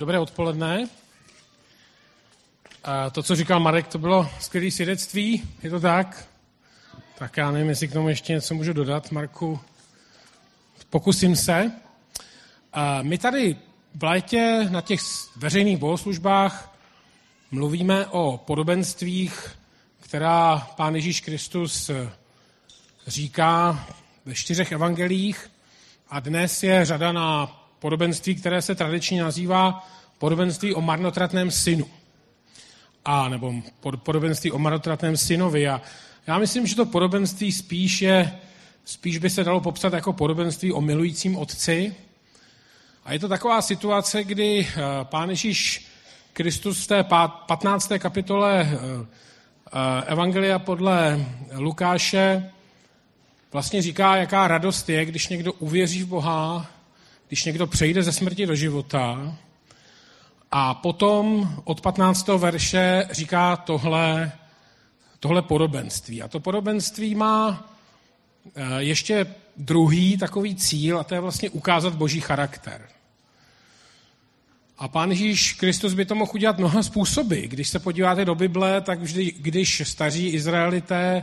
Dobré odpoledne. A to, co říkal Marek, to bylo skvělé svědectví, je to tak? Tak já nevím, jestli k tomu ještě něco můžu dodat, Marku. Pokusím se. A my tady v létě na těch veřejných bohoslužbách mluvíme o podobenstvích, která Pán Ježíš Kristus říká ve čtyřech evangelích a dnes je řada na podobenství, které se tradičně nazývá podobenství o marnotratném synu. A nebo podobenství o marnotratném synovi. A já myslím, že to podobenství spíš je, spíš by se dalo popsat jako podobenství o milujícím otci. A je to taková situace, kdy eh, Pán Ježíš Kristus v té 15. kapitole eh, eh, Evangelia podle Lukáše vlastně říká, jaká radost je, když někdo uvěří v Boha, když někdo přejde ze smrti do života. A potom od 15. verše říká tohle, tohle podobenství. A to podobenství má eh, ještě druhý takový cíl, a to je vlastně ukázat boží charakter. A pán Ježíš Kristus by to mohl udělat mnoha způsoby. Když se podíváte do Bible, tak vždy, když staří Izraelité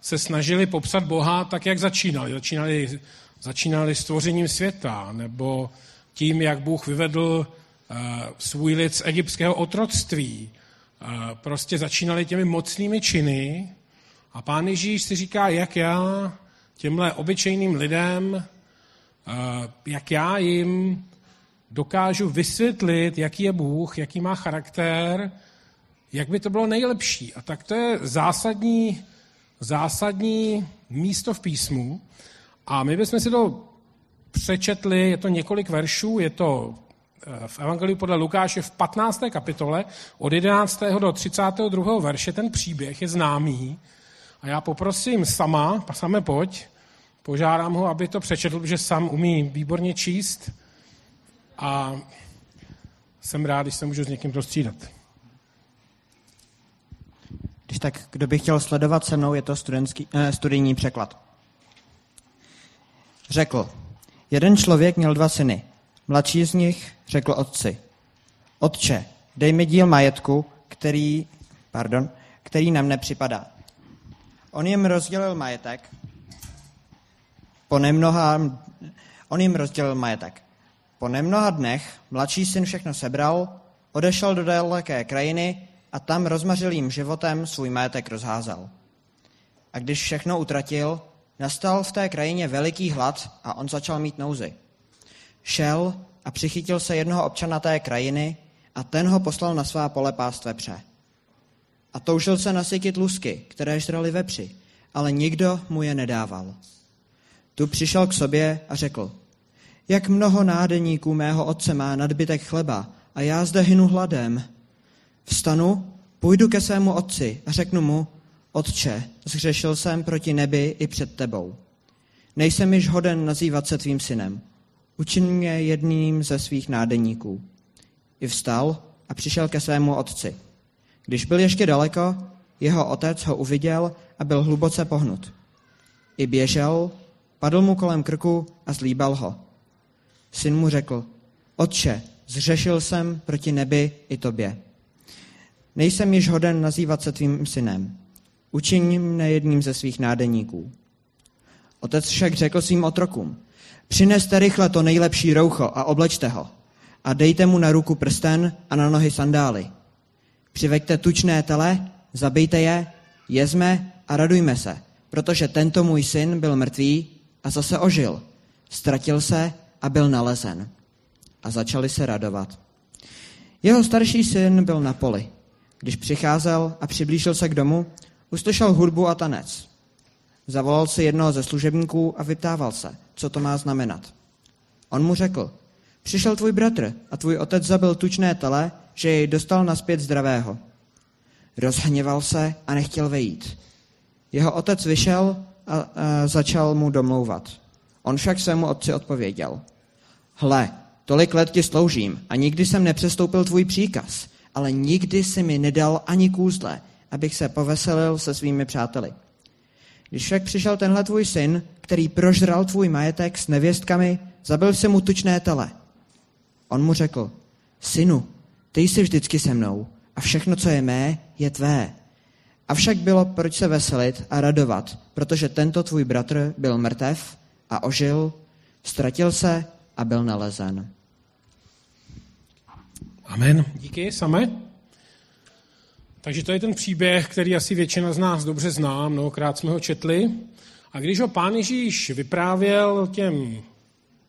se snažili popsat Boha tak, jak začínali. Začínali, začínali stvořením světa, nebo tím, jak Bůh vyvedl uh, svůj lid z egyptského otroctví. Uh, prostě začínali těmi mocnými činy a pán Ježíš si říká, jak já těmhle obyčejným lidem, uh, jak já jim dokážu vysvětlit, jaký je Bůh, jaký má charakter, jak by to bylo nejlepší. A tak to je zásadní zásadní místo v písmu a my bychom si to přečetli, je to několik veršů, je to eh, v Evangeliu podle Lukáše v 15. kapitole od 11. do 32. verše, ten příběh je známý a já poprosím sama, same pojď, požádám ho, aby to přečetl, protože sám umí výborně číst a jsem rád, když se můžu s někým prostřídat. Když tak, kdo by chtěl sledovat se mnou, je to studentský, eh, studijní překlad. Řekl, jeden člověk měl dva syny. Mladší z nich řekl otci, otče, dej mi díl majetku, který, pardon, který nám nepřipadá. On jim rozdělil majetek, po nemnoha, on jim rozdělil majetek. Po nemnoha dnech mladší syn všechno sebral, odešel do daleké krajiny a tam rozmařilým životem svůj majetek rozházel. A když všechno utratil, nastal v té krajině veliký hlad a on začal mít nouzy. Šel a přichytil se jednoho občana té krajiny a ten ho poslal na svá pole pást vepře. A toužil se nasytit lusky, které žrali vepři, ale nikdo mu je nedával. Tu přišel k sobě a řekl, jak mnoho nádeníků mého otce má nadbytek chleba a já zde hynu hladem. Vstanu, půjdu ke svému otci a řeknu mu, Otče, zřešil jsem proti nebi i před tebou. Nejsem již hoden nazývat se tvým synem. Učin mě jedním ze svých nádeníků. I vstal a přišel ke svému otci. Když byl ještě daleko, jeho otec ho uviděl a byl hluboce pohnut. I běžel, padl mu kolem krku a zlíbal ho. Syn mu řekl, Otče, zřešil jsem proti nebi i tobě. Nejsem již hoden nazývat se tvým synem. Učiň mne jedním ze svých nádeníků. Otec však řekl svým otrokům, přineste rychle to nejlepší roucho a oblečte ho a dejte mu na ruku prsten a na nohy sandály. Přiveďte tučné tele, zabijte je, jezme a radujme se, protože tento můj syn byl mrtvý a zase ožil. Ztratil se a byl nalezen. A začali se radovat. Jeho starší syn byl na poli. Když přicházel a přiblížil se k domu, uslyšel hudbu a tanec. Zavolal si jednoho ze služebníků a vyptával se, co to má znamenat. On mu řekl, přišel tvůj bratr a tvůj otec zabil tučné tele, že jej dostal naspět zdravého. Rozhněval se a nechtěl vejít. Jeho otec vyšel a, a začal mu domlouvat. On však svému otci odpověděl. Hle, tolik let ti sloužím a nikdy jsem nepřestoupil tvůj příkaz – ale nikdy si mi nedal ani kůzle, abych se poveselil se svými přáteli. Když však přišel tenhle tvůj syn, který prožral tvůj majetek s nevěstkami, zabil si mu tučné tele. On mu řekl, synu, ty jsi vždycky se mnou a všechno, co je mé, je tvé. Avšak bylo proč se veselit a radovat, protože tento tvůj bratr byl mrtev a ožil, ztratil se a byl nalezen. Amen. Díky, samé. Takže to je ten příběh, který asi většina z nás dobře zná, mnohokrát jsme ho četli. A když ho pán Ježíš vyprávěl těm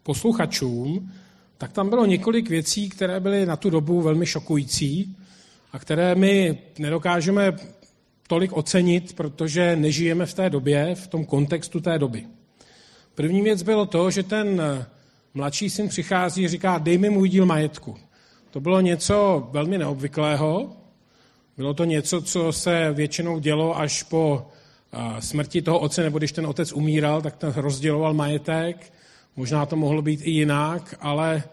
posluchačům, tak tam bylo několik věcí, které byly na tu dobu velmi šokující a které my nedokážeme tolik ocenit, protože nežijeme v té době, v tom kontextu té doby. První věc bylo to, že ten mladší syn přichází a říká, dej mi můj díl majetku. To bylo něco velmi neobvyklého. Bylo to něco, co se většinou dělo až po smrti toho otce, nebo když ten otec umíral, tak ten rozděloval majetek. Možná to mohlo být i jinak, ale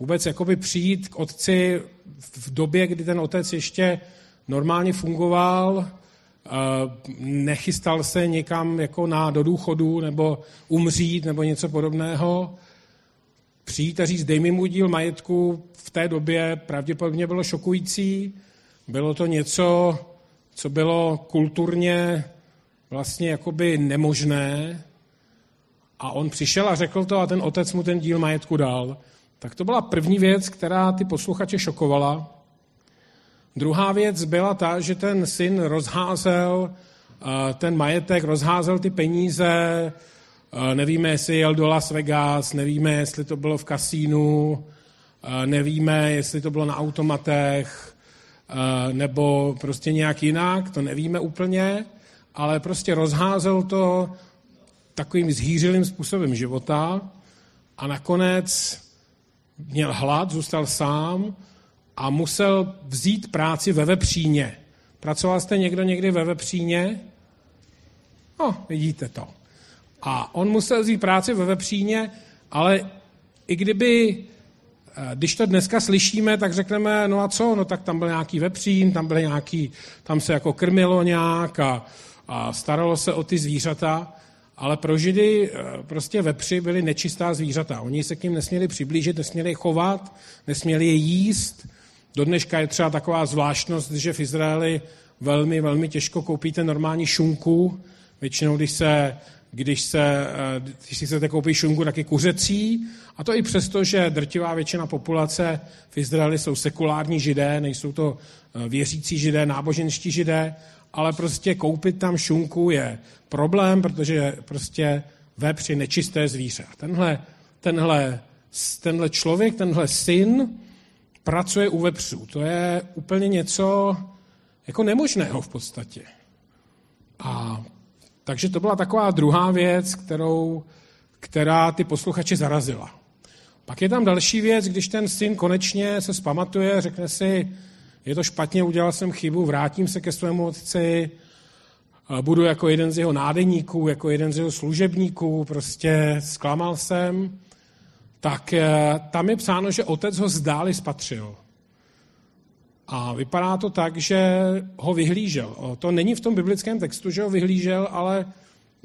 vůbec jakoby přijít k otci v době, kdy ten otec ještě normálně fungoval, nechystal se někam jako na do důchodu nebo umřít nebo něco podobného, přijít a říct, dej mi můj díl majetku, v té době pravděpodobně bylo šokující. Bylo to něco, co bylo kulturně vlastně jakoby nemožné. A on přišel a řekl to a ten otec mu ten díl majetku dal. Tak to byla první věc, která ty posluchače šokovala. Druhá věc byla ta, že ten syn rozházel eh, ten majetek, rozházel ty peníze, eh, nevíme, jestli jel do Las Vegas, nevíme, jestli to bylo v kasínu, eh, nevíme, jestli to bylo na automatech, nebo prostě nějak jinak, to nevíme úplně, ale prostě rozházel to takovým zhýřilým způsobem života a nakonec měl hlad, zůstal sám a musel vzít práci ve vepříně. Pracoval jste někdo někdy ve vepříně? No, vidíte to. A on musel vzít práci ve vepříně, ale i kdyby, eh, když to dneska slyšíme, tak řekneme, no a co, no tak tam byl nějaký vepřín, tam byl nějaký, tam se jako krmilo nějak a, a staralo se o ty zvířata, ale pro Židy eh, prostě vepři byly nečistá zvířata. Oni se k ním nesměli přiblížit, nesměli chovat, nesměli je jíst, do dneška je třeba taková zvláštnost, že v Izraeli velmi, velmi těžko koupíte normální šunku. Většinou, když se, když se, eh, když si chcete koupit šunku, tak je kuřecí. A to i přesto, že drtivá většina populace v Izraeli jsou sekulární židé, nejsou to eh, věřící židé, náboženští židé, ale prostě koupit tam šunku je problém, protože prostě vepř je nečisté zvíře. Tenhle, tenhle, tenhle člověk, tenhle syn, pracuje u vepřů. To je úplně něco jako nemožného v podstatě. A takže to byla taková druhá věc, kterou, která ty posluchače zarazila. Pak je tam další věc, když ten syn konečně se spamatuje, řekne si, je to špatně, udělal jsem chybu, vrátím se ke svému otci, budu jako jeden z jeho nádeníků, jako jeden z jeho služebníků, prostě zklamal jsem tak eh, tam je psáno, že otec ho zdáli spatřil. A vypadá to tak, že ho vyhlížel. To není v tom biblickém textu, že ho vyhlížel, ale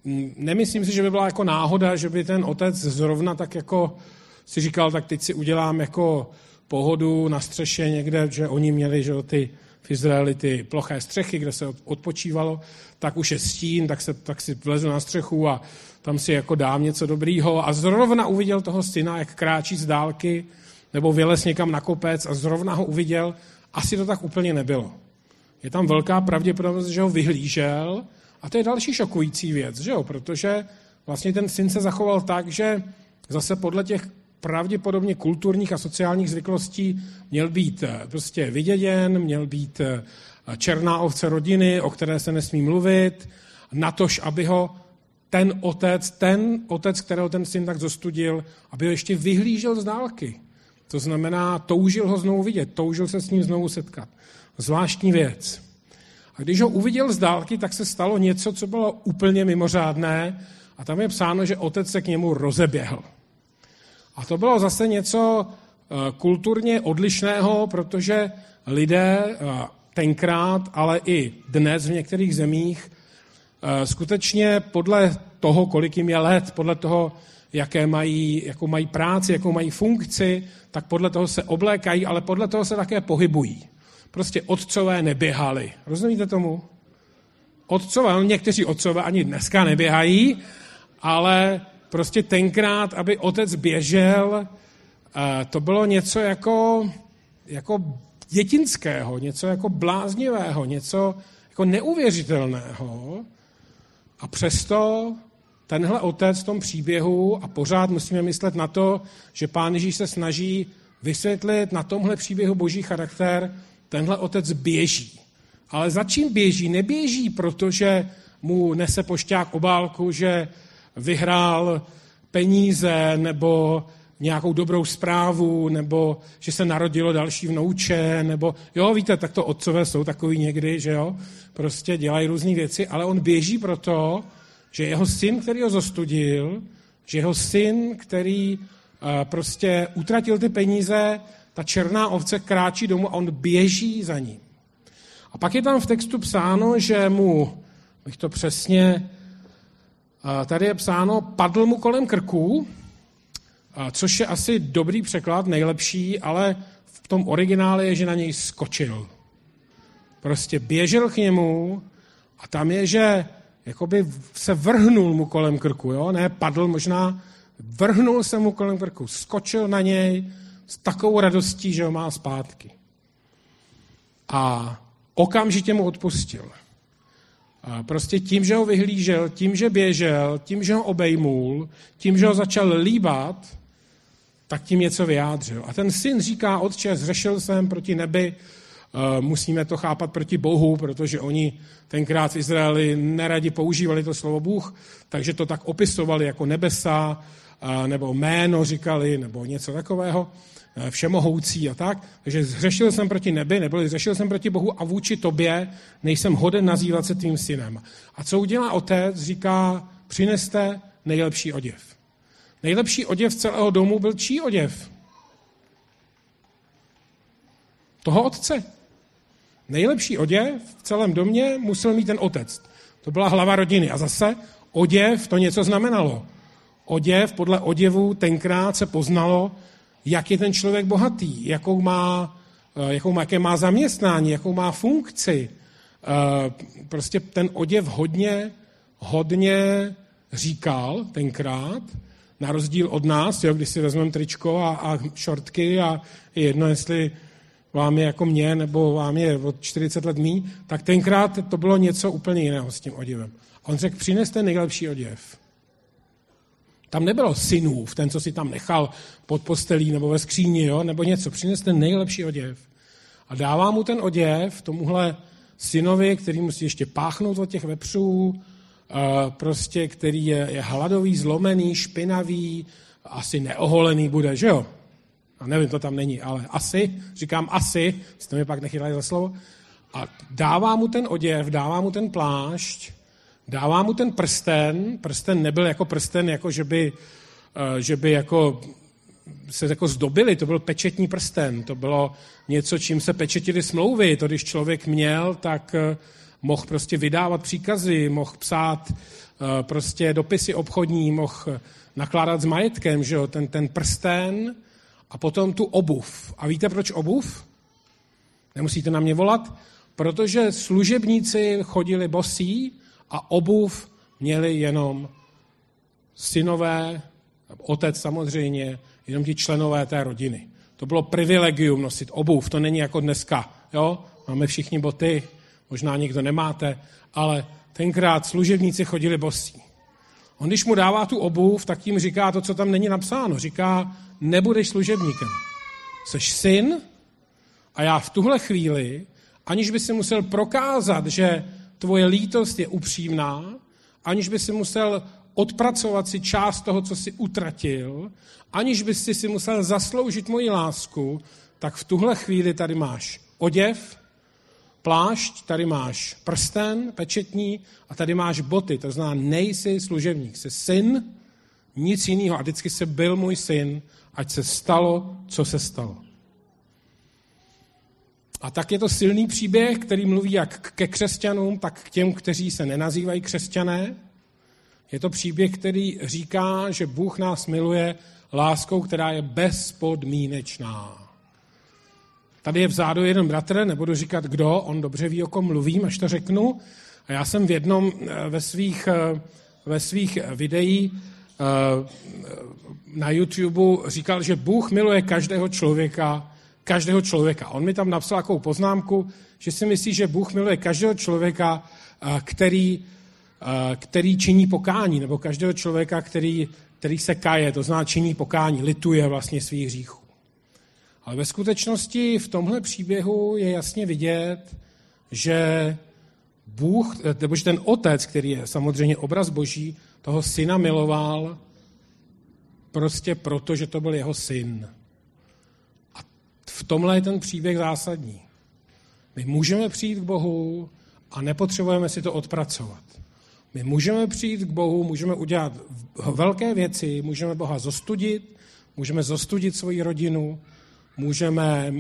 mm, nemyslím si, že by byla jako náhoda, že by ten otec zrovna tak jako si říkal, tak teď si udělám jako pohodu na střeše někde, že oni měli že ty v Izraeli ty ploché střechy, kde se odpočívalo, tak už je stín, tak, se, tak si vlezu na střechu a tam si jako dám něco dobrýho a zrovna uviděl toho syna, jak kráčí z dálky, nebo vylez někam na kopec a zrovna ho uviděl, asi to tak úplně nebylo. Je tam velká pravděpodobnost, že ho vyhlížel a to je další šokující věc, že jo? protože vlastně ten syn se zachoval tak, že zase podle těch pravděpodobně kulturních a sociálních zvyklostí měl být eh, prostě vyděděn, měl být eh, černá ovce rodiny, o které se nesmí mluvit, natož, aby ho ten otec, ten otec, kterého ten syn tak zostudil, aby ho ještě vyhlížel z dálky. To znamená, toužil ho znovu vidět, toužil se s ním znovu setkat. Zvláštní věc. A když ho uviděl z dálky, tak se stalo něco, co bylo úplně mimořádné a tam je psáno, že otec se k němu rozeběhl. A to bylo zase něco eh, kulturně odlišného, protože lidé eh, tenkrát, ale i dnes v některých zemích, eh, skutečně podle toho, kolik jim je let, podle toho, jaké mají, jakou mají práci, jakou mají funkci, tak podle toho se oblékají, ale podle toho se také pohybují. Prostě otcové neběhali. Rozumíte tomu? Otcové, no někteří otcové ani dneska neběhají, ale prostě tenkrát, aby otec běžel, eh, to bylo něco jako, jako dětinského, něco jako bláznivého, něco jako neuvěřitelného. A přesto tenhle otec v tom příběhu, a pořád musíme myslet na to, že pán Ježíš se snaží vysvětlit na tomhle příběhu boží charakter, tenhle otec běží. Ale za čím běží? Neběží, protože mu nese pošťák obálku, že vyhrál peníze nebo nějakou dobrou zprávu, nebo že se narodilo další vnouče, nebo jo, víte, tak to otcové jsou takový někdy, že jo, prostě dělají různé věci, ale on běží proto, že jeho syn, který ho zostudil, že jeho syn, který uh, prostě utratil ty peníze, ta černá ovce kráčí domů a on běží za ním. A pak je tam v textu psáno, že mu, bych to přesně, uh, tady je psáno, padl mu kolem krku, což je asi dobrý překlad, nejlepší, ale v tom originále je, že na něj skočil. Prostě běžel k němu a tam je, že jakoby se vrhnul mu kolem krku, jo? ne padl možná, vrhnul se mu kolem krku, skočil na něj s takovou radostí, že ho má zpátky. A okamžitě mu odpustil. A prostě tím, že ho vyhlížel, tím, že běžel, tím, že ho obejmul, tím, že ho začal líbat, tak tím něco vyjádřil. A ten syn říká, otče, zřešil jsem proti nebi, musíme to chápat proti Bohu, protože oni tenkrát v Izraeli neradi používali to slovo Bůh, takže to tak opisovali jako nebesa, eh, nebo jméno říkali, nebo něco takového, eh, všemohoucí a tak. Takže zřešil jsem proti nebi, nebo zřešil jsem proti Bohu a vůči tobě nejsem hoden nazývat se tvým synem. A co udělá otec? Říká, přineste nejlepší oděv. Nejlepší oděv celého domu byl čí oděv? Toho otce. Nejlepší oděv v celém domě musel mít ten otec. To byla hlava rodiny. A zase oděv to něco znamenalo. Oděv, podle oděvu tenkrát se poznalo, jak je ten člověk bohatý, jakou má, eh, jakou má, jaké má zaměstnání, jakou má funkci. Eh, prostě ten oděv hodně, hodně říkal tenkrát na rozdíl od nás, jo, když si vezmeme tričko a, a šortky a je jedno, jestli vám je jako mě, nebo vám je od 40 let mý, tak tenkrát to bylo něco úplně jiného s tím oděvem. A on řekl, přineste nejlepší oděv. Tam nebylo synův, ten, co si tam nechal pod postelí nebo ve skříni, jo, nebo něco. Přineste nejlepší oděv. A dává mu ten oděv tomuhle synovi, který musí ještě páchnout od těch vepřů, prostě, který je, je hladový, zlomený, špinavý, asi neoholený bude, že jo? A nevím, to tam není, ale asi, říkám asi, jste mi pak nechytali za slovo, a dává mu ten oděv, dává mu ten plášť, dává mu ten prsten, prsten nebyl jako prsten, jako že by, eh, že by jako se jako zdobili, to byl pečetní prsten, to bylo něco, čím se pečetili smlouvy, to když člověk měl, tak eh, mohl prostě vydávat příkazy, mohl psát eh, prostě dopisy obchodní, mohl nakládat s majetkem, že jo? Ten, ten prsten a potom tu obuv. A víte, proč obuv? Nemusíte na mě volat, protože služebníci chodili bosí a obuv měli jenom synové, otec samozřejmě, jenom ti členové té rodiny. To bylo privilegium nosit obuv, to není jako dneska. Jo? Máme všichni boty, možná někdo nemáte, ale tenkrát služebníci chodili bosí. On, když mu dává tu obuv, tak tím říká to, co tam není napsáno. Říká, nebudeš služebníkem. Jseš syn a já v tuhle chvíli, aniž by si musel prokázat, že tvoje lítost je upřímná, aniž by si musel odpracovat si část toho, co si utratil, aniž by si si musel zasloužit moji lásku, tak v tuhle chvíli tady máš oděv, plášť, tady máš prsten pečetní a tady máš boty. To znamená, nejsi služebník, jsi syn, nic jiného. A vždycky se byl můj syn, ať se stalo, co se stalo. A tak je to silný příběh, který mluví jak ke křesťanům, tak k těm, kteří se nenazývají křesťané. Je to příběh, který říká, že Bůh nás miluje láskou, která je bezpodmínečná. Tady je vzadu jeden bratr, nebudu říkat kdo, on dobře ví, o kom mluvím, až to řeknu. A já jsem v jednom eh, ve svých, eh, ve svých eh, na YouTube říkal, že Bůh miluje každého člověka, každého člověka. On mi tam napsal takovou poznámku, že si myslí, že Bůh miluje každého člověka, který, který činí pokání, nebo každého člověka, který, který se kaje, to znamená činí pokání, lituje vlastně svých hříchů. Ale ve skutečnosti v tomhle příběhu je jasně vidět, že Bůh, nebo že ten otec, který je samozřejmě obraz boží, toho syna miloval prostě proto, že to byl jeho syn. A v tomhle je ten příběh zásadní. My můžeme přijít k Bohu a nepotřebujeme si to odpracovat. My můžeme přijít k Bohu, můžeme udělat velké věci, můžeme Boha zostudit, můžeme zostudit svoji rodinu, můžeme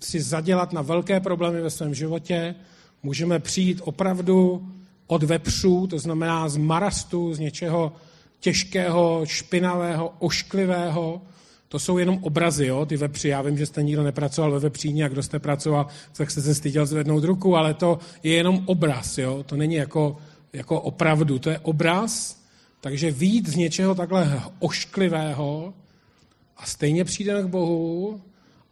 si zadělat na velké problémy ve svém životě, můžeme přijít opravdu od vepřů, to znamená z marastu, z něčeho těžkého, špinavého, ošklivého. To jsou jenom obrazy, jo, ty vepři. Já vím, že jste nikdo nepracoval ve vepříně a kdo jste pracoval, tak jste se styděl zvednout ruku, ale to je jenom obraz, jo. To není jako, jako opravdu, to je obraz. Takže výjít z něčeho takhle ošklivého a stejně přijdeme k Bohu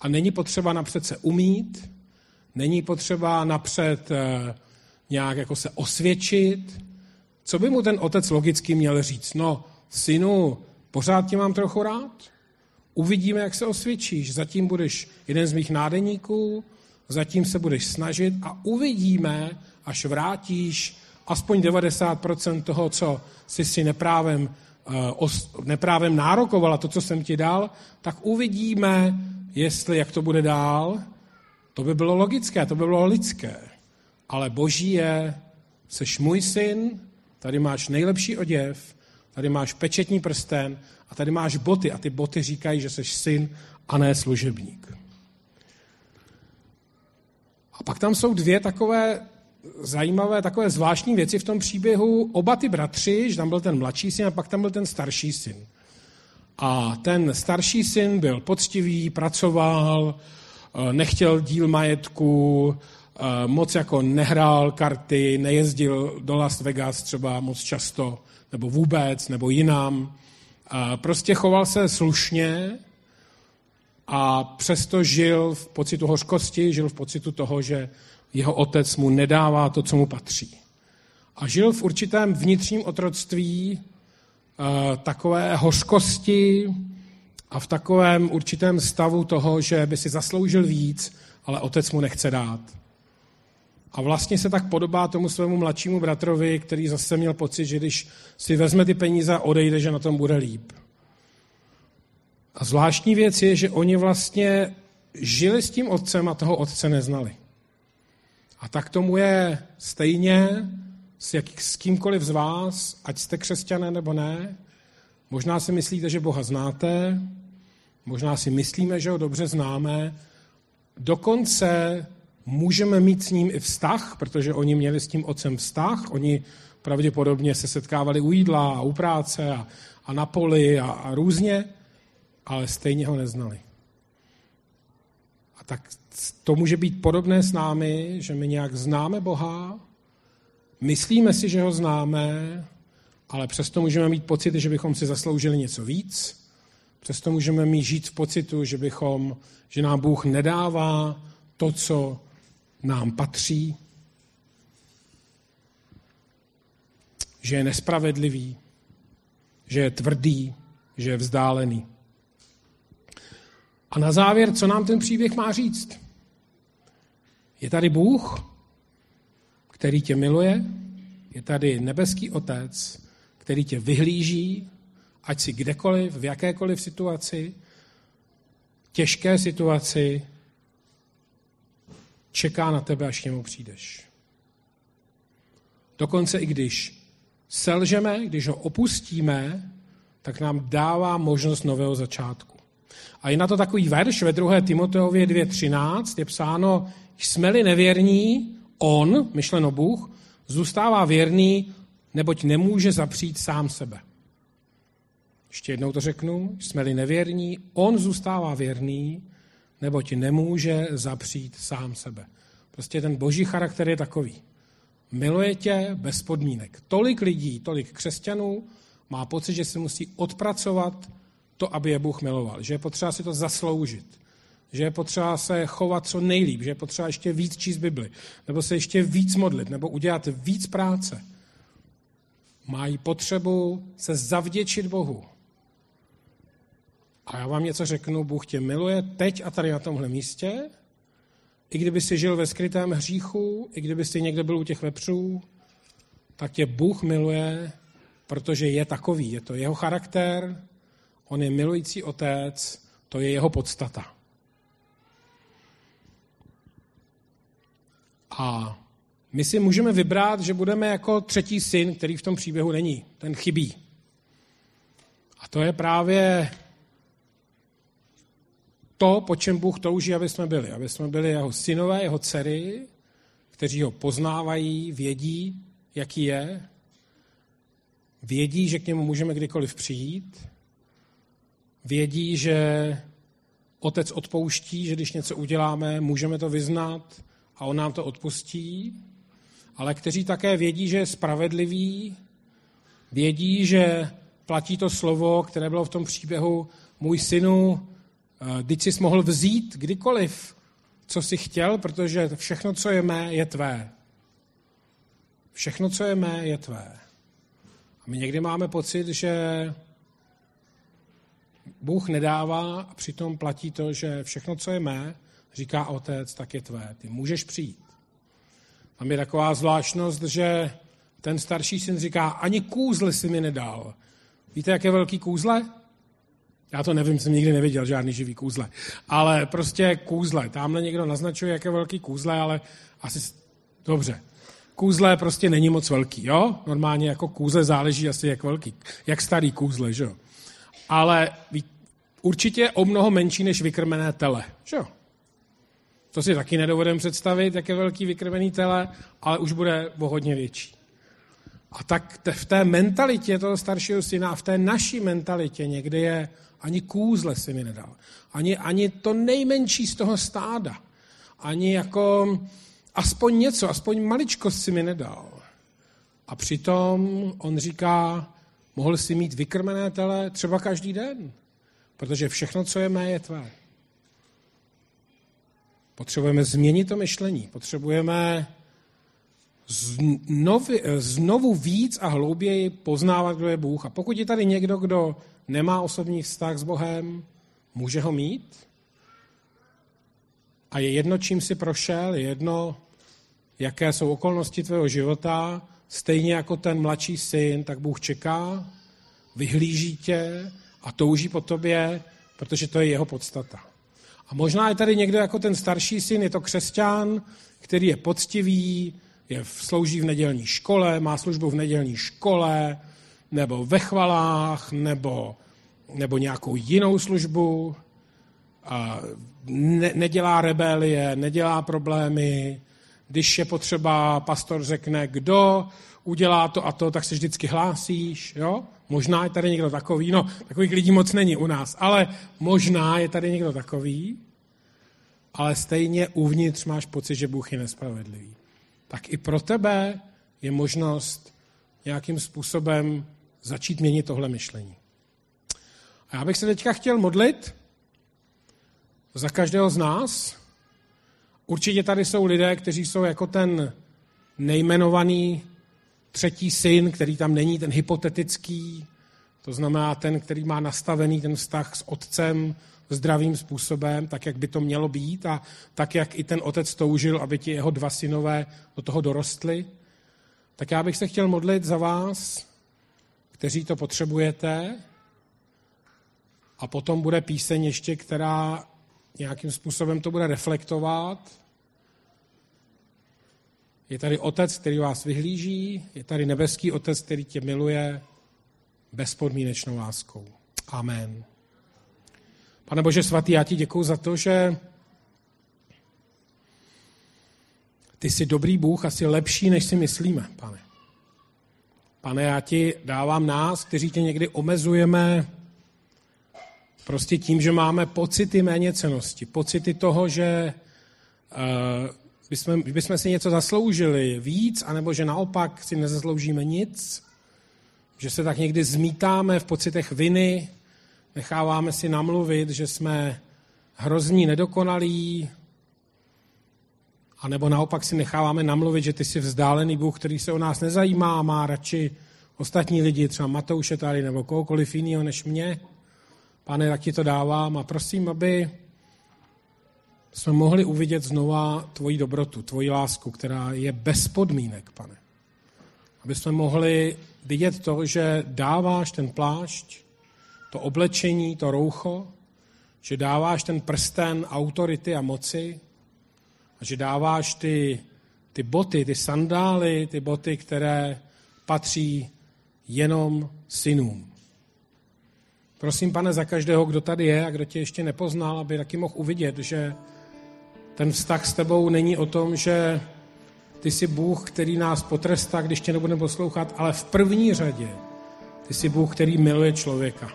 a není potřeba napřed se umít, není potřeba napřed eh, nějak jako se osvědčit. Co by mu ten otec logicky měl říct? No, synu, pořád tě mám trochu rád. Uvidíme, jak se osvědčíš. Zatím budeš jeden z mých nádeníků, zatím se budeš snažit a uvidíme, až vrátíš aspoň 90% toho, co jsi si neprávem, eh, neprávem nárokovala, to, co jsem ti dal, tak uvidíme, jestli, jak to bude dál, to by bylo logické, to by bylo lidské. Ale boží je, seš můj syn, tady máš nejlepší oděv, tady máš pečetní prsten a tady máš boty a ty boty říkají, že seš syn a ne služebník. A pak tam jsou dvě takové zajímavé, takové zvláštní věci v tom příběhu. Oba ty bratři, že tam byl ten mladší syn a pak tam byl ten starší syn. A ten starší syn byl poctivý, pracoval, eh, nechtěl díl majetku, eh, moc jako nehrál karty, nejezdil do Las Vegas třeba moc často, nebo vůbec, nebo jinam. Prostě choval se slušně a přesto žil v pocitu hořkosti, žil v pocitu toho, že jeho otec mu nedává to, co mu patří. A žil v určitém vnitřním otroctví, Eh, takové hořkosti a v takovém určitém stavu toho, že by si zasloužil víc, ale otec mu nechce dát. A vlastně se tak podobá tomu svému mladšímu bratrovi, který zase měl pocit, že když si vezme ty peníze a odejde, že na tom bude líp. A zvláštní věc je, že oni vlastně žili s tím otcem a toho otce neznali. A tak tomu je stejně s, jak, s kýmkoliv z vás, ať jste křesťané nebo ne. Možná si myslíte, že Boha znáte, možná si myslíme, že ho dobře známe. Dokonce můžeme mít s ním i vztah, protože oni měli s tím otcem vztah, oni pravděpodobně se setkávali u jídla a u práce a, a na poli a, a různě, ale stejně ho neznali. A tak to může být podobné s námi, že my nějak známe Boha, Myslíme si, že ho známe, ale přesto můžeme mít pocit, že bychom si zasloužili něco víc. Přesto můžeme mít žít v pocitu, že, bychom, že nám Bůh nedává to, co nám patří, že je nespravedlivý, že je tvrdý, že je vzdálený. A na závěr, co nám ten příběh má říct? Je tady Bůh, který tě miluje, je tady nebeský otec, který tě vyhlíží, ať si kdekoliv, v jakékoliv situaci, těžké situaci, čeká na tebe, až k němu přijdeš. Dokonce i když selžeme, když ho opustíme, tak nám dává možnost nového začátku. A je na to takový verš ve 2. Timoteově 2.13, je psáno, jsme-li nevěrní, on, myšleno Bůh, zůstává věrný, neboť nemůže zapřít sám sebe. Ještě jednou to řeknu, jsme-li nevěrní, on zůstává věrný, neboť nemůže zapřít sám sebe. Prostě ten boží charakter je takový. Miluje tě bez podmínek. Tolik lidí, tolik křesťanů má pocit, že si musí odpracovat to, aby je Bůh miloval. Že je potřeba si to zasloužit. Že je potřeba se chovat co nejlíp. Že je potřeba ještě víc číst Bibli. Nebo se ještě víc modlit. Nebo udělat víc práce. Mají potřebu se zavděčit Bohu. A já vám něco řeknu, Bůh tě miluje teď a tady na tomhle místě i kdyby si žil ve skrytém hříchu, i kdyby si někde byl u těch vepřů, tak tě Bůh miluje, protože je takový. Je to jeho charakter, on je milující otec, to je jeho podstata. A my si můžeme vybrat, že budeme jako třetí syn, který v tom příběhu není. Ten chybí. A to je právě to, po čem Bůh touží, aby jsme byli. Aby jsme byli jeho synové, jeho dcery, kteří ho poznávají, vědí, jaký je, vědí, že k němu můžeme kdykoliv přijít, vědí, že otec odpouští, že když něco uděláme, můžeme to vyznat a on nám to odpustí, ale kteří také vědí, že je spravedlivý, vědí, že platí to slovo, které bylo v tom příběhu, můj synu, Teď jsi mohl vzít kdykoliv, co jsi chtěl, protože všechno, co je mé, je tvé. Všechno, co je mé, je tvé. A my někdy máme pocit, že Bůh nedává a přitom platí to, že všechno, co je mé, říká otec, tak je tvé. Ty můžeš přijít. Tam je taková zvláštnost, že ten starší syn říká, ani kůzle si mi nedal. Víte, jaké velký kůzle? Já to nevím, jsem nikdy neviděl žádný živý kůzle. Ale prostě kůzle. Tamhle někdo naznačuje, jaké velký kůzle, ale asi... Dobře. Kůzle prostě není moc velký, jo? Normálně jako kůzle záleží asi jak velký. Jak starý kůzle, jo? Ale určitě o mnoho menší než vykrmené tele, jo? To si taky nedovedem představit, jak je velký vykrmený tele, ale už bude o hodně větší. A tak v té mentalitě toho staršího syna a v té naší mentalitě někdy je ani kůzle si mi nedal. Ani, ani to nejmenší z toho stáda. Ani jako aspoň něco, aspoň maličkost si mi nedal. A přitom on říká, mohl si mít vykrmené tele třeba každý den, protože všechno, co je mé, je tvé. Potřebujeme změnit to myšlení, potřebujeme znovu, znovu víc a hlouběji poznávat, kdo je Bůh. A pokud je tady někdo, kdo nemá osobní vztah s Bohem, může ho mít. A je jedno, čím si prošel, je jedno, jaké jsou okolnosti tvého života, stejně jako ten mladší syn, tak Bůh čeká, vyhlíží tě a touží po tobě, protože to je jeho podstata. A možná je tady někdo jako ten starší syn, je to křesťan, který je poctivý, je v, slouží v nedělní škole, má službu v nedělní škole, nebo ve chvalách, nebo, nebo nějakou jinou službu, a ne, nedělá rebelie, nedělá problémy. Když je potřeba, pastor řekne, kdo udělá to a to, tak se vždycky hlásíš. Jo? Možná je tady někdo takový, no takových lidí moc není u nás, ale možná je tady někdo takový, ale stejně uvnitř máš pocit, že Bůh je nespravedlivý. Tak i pro tebe je možnost nějakým způsobem začít měnit tohle myšlení. A já bych se teďka chtěl modlit za každého z nás. Určitě tady jsou lidé, kteří jsou jako ten nejmenovaný třetí syn, který tam není, ten hypotetický, to znamená ten, který má nastavený ten vztah s otcem zdravým způsobem, tak, jak by to mělo být a tak, jak i ten otec toužil, aby ti jeho dva synové do toho dorostli. Tak já bych se chtěl modlit za vás, kteří to potřebujete. A potom bude píseň ještě, která nějakým způsobem to bude reflektovat. Je tady otec, který vás vyhlíží, je tady nebeský otec, který tě miluje bezpodmínečnou láskou. Amen. Pane Bože svatý, já ti děkuji za to, že ty jsi dobrý Bůh a jsi lepší, než si myslíme, pane. Pane, já ti dávám nás, kteří tě někdy omezujeme prostě tím, že máme pocity méněcenosti, pocity toho, že uh, bychom, bychom si něco zasloužili víc, anebo že naopak si nezasloužíme nic, že se tak někdy zmítáme v pocitech viny, necháváme si namluvit, že jsme hrozní, nedokonalí, a nebo naopak si necháváme namluvit, že ty jsi vzdálený Bůh, který se o nás nezajímá má radši ostatní lidi, třeba Matouše tady nebo kohokoliv jiného než mě. Pane, tak ti to dávám a prosím, aby jsme mohli uvidět znova tvoji dobrotu, tvoji lásku, která je bez podmínek, pane. Aby jsme mohli vidět to, že dáváš ten plášť, to oblečení, to roucho, že dáváš ten prsten autority a moci, a že dáváš ty, ty boty, ty sandály, ty boty, které patří jenom synům. Prosím, pane, za každého, kdo tady je a kdo tě ještě nepoznal, aby taky mohl uvidět, že ten vztah s tebou není o tom, že ty jsi Bůh, který nás potrestá, když tě nebudeme poslouchat, ale v první řadě ty jsi Bůh, který miluje člověka,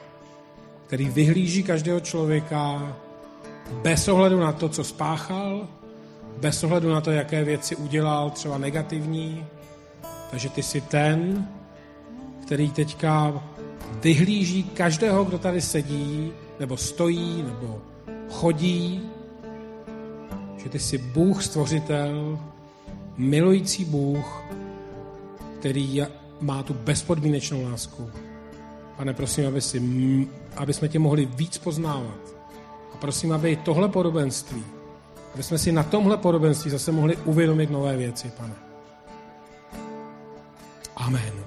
který vyhlíží každého člověka bez ohledu na to, co spáchal, bez ohledu na to, jaké věci udělal, třeba negativní. Takže ty jsi ten, který teďka vyhlíží každého, kdo tady sedí, nebo stojí, nebo chodí, že ty jsi Bůh stvořitel, milující Bůh, který má tu bezpodmínečnou lásku. Pane, prosím, aby, si, aby jsme tě mohli víc poznávat. A prosím, aby tohle podobenství aby jsme si na tomhle podobenství zase mohli uvědomit nové věci, pane. Amen.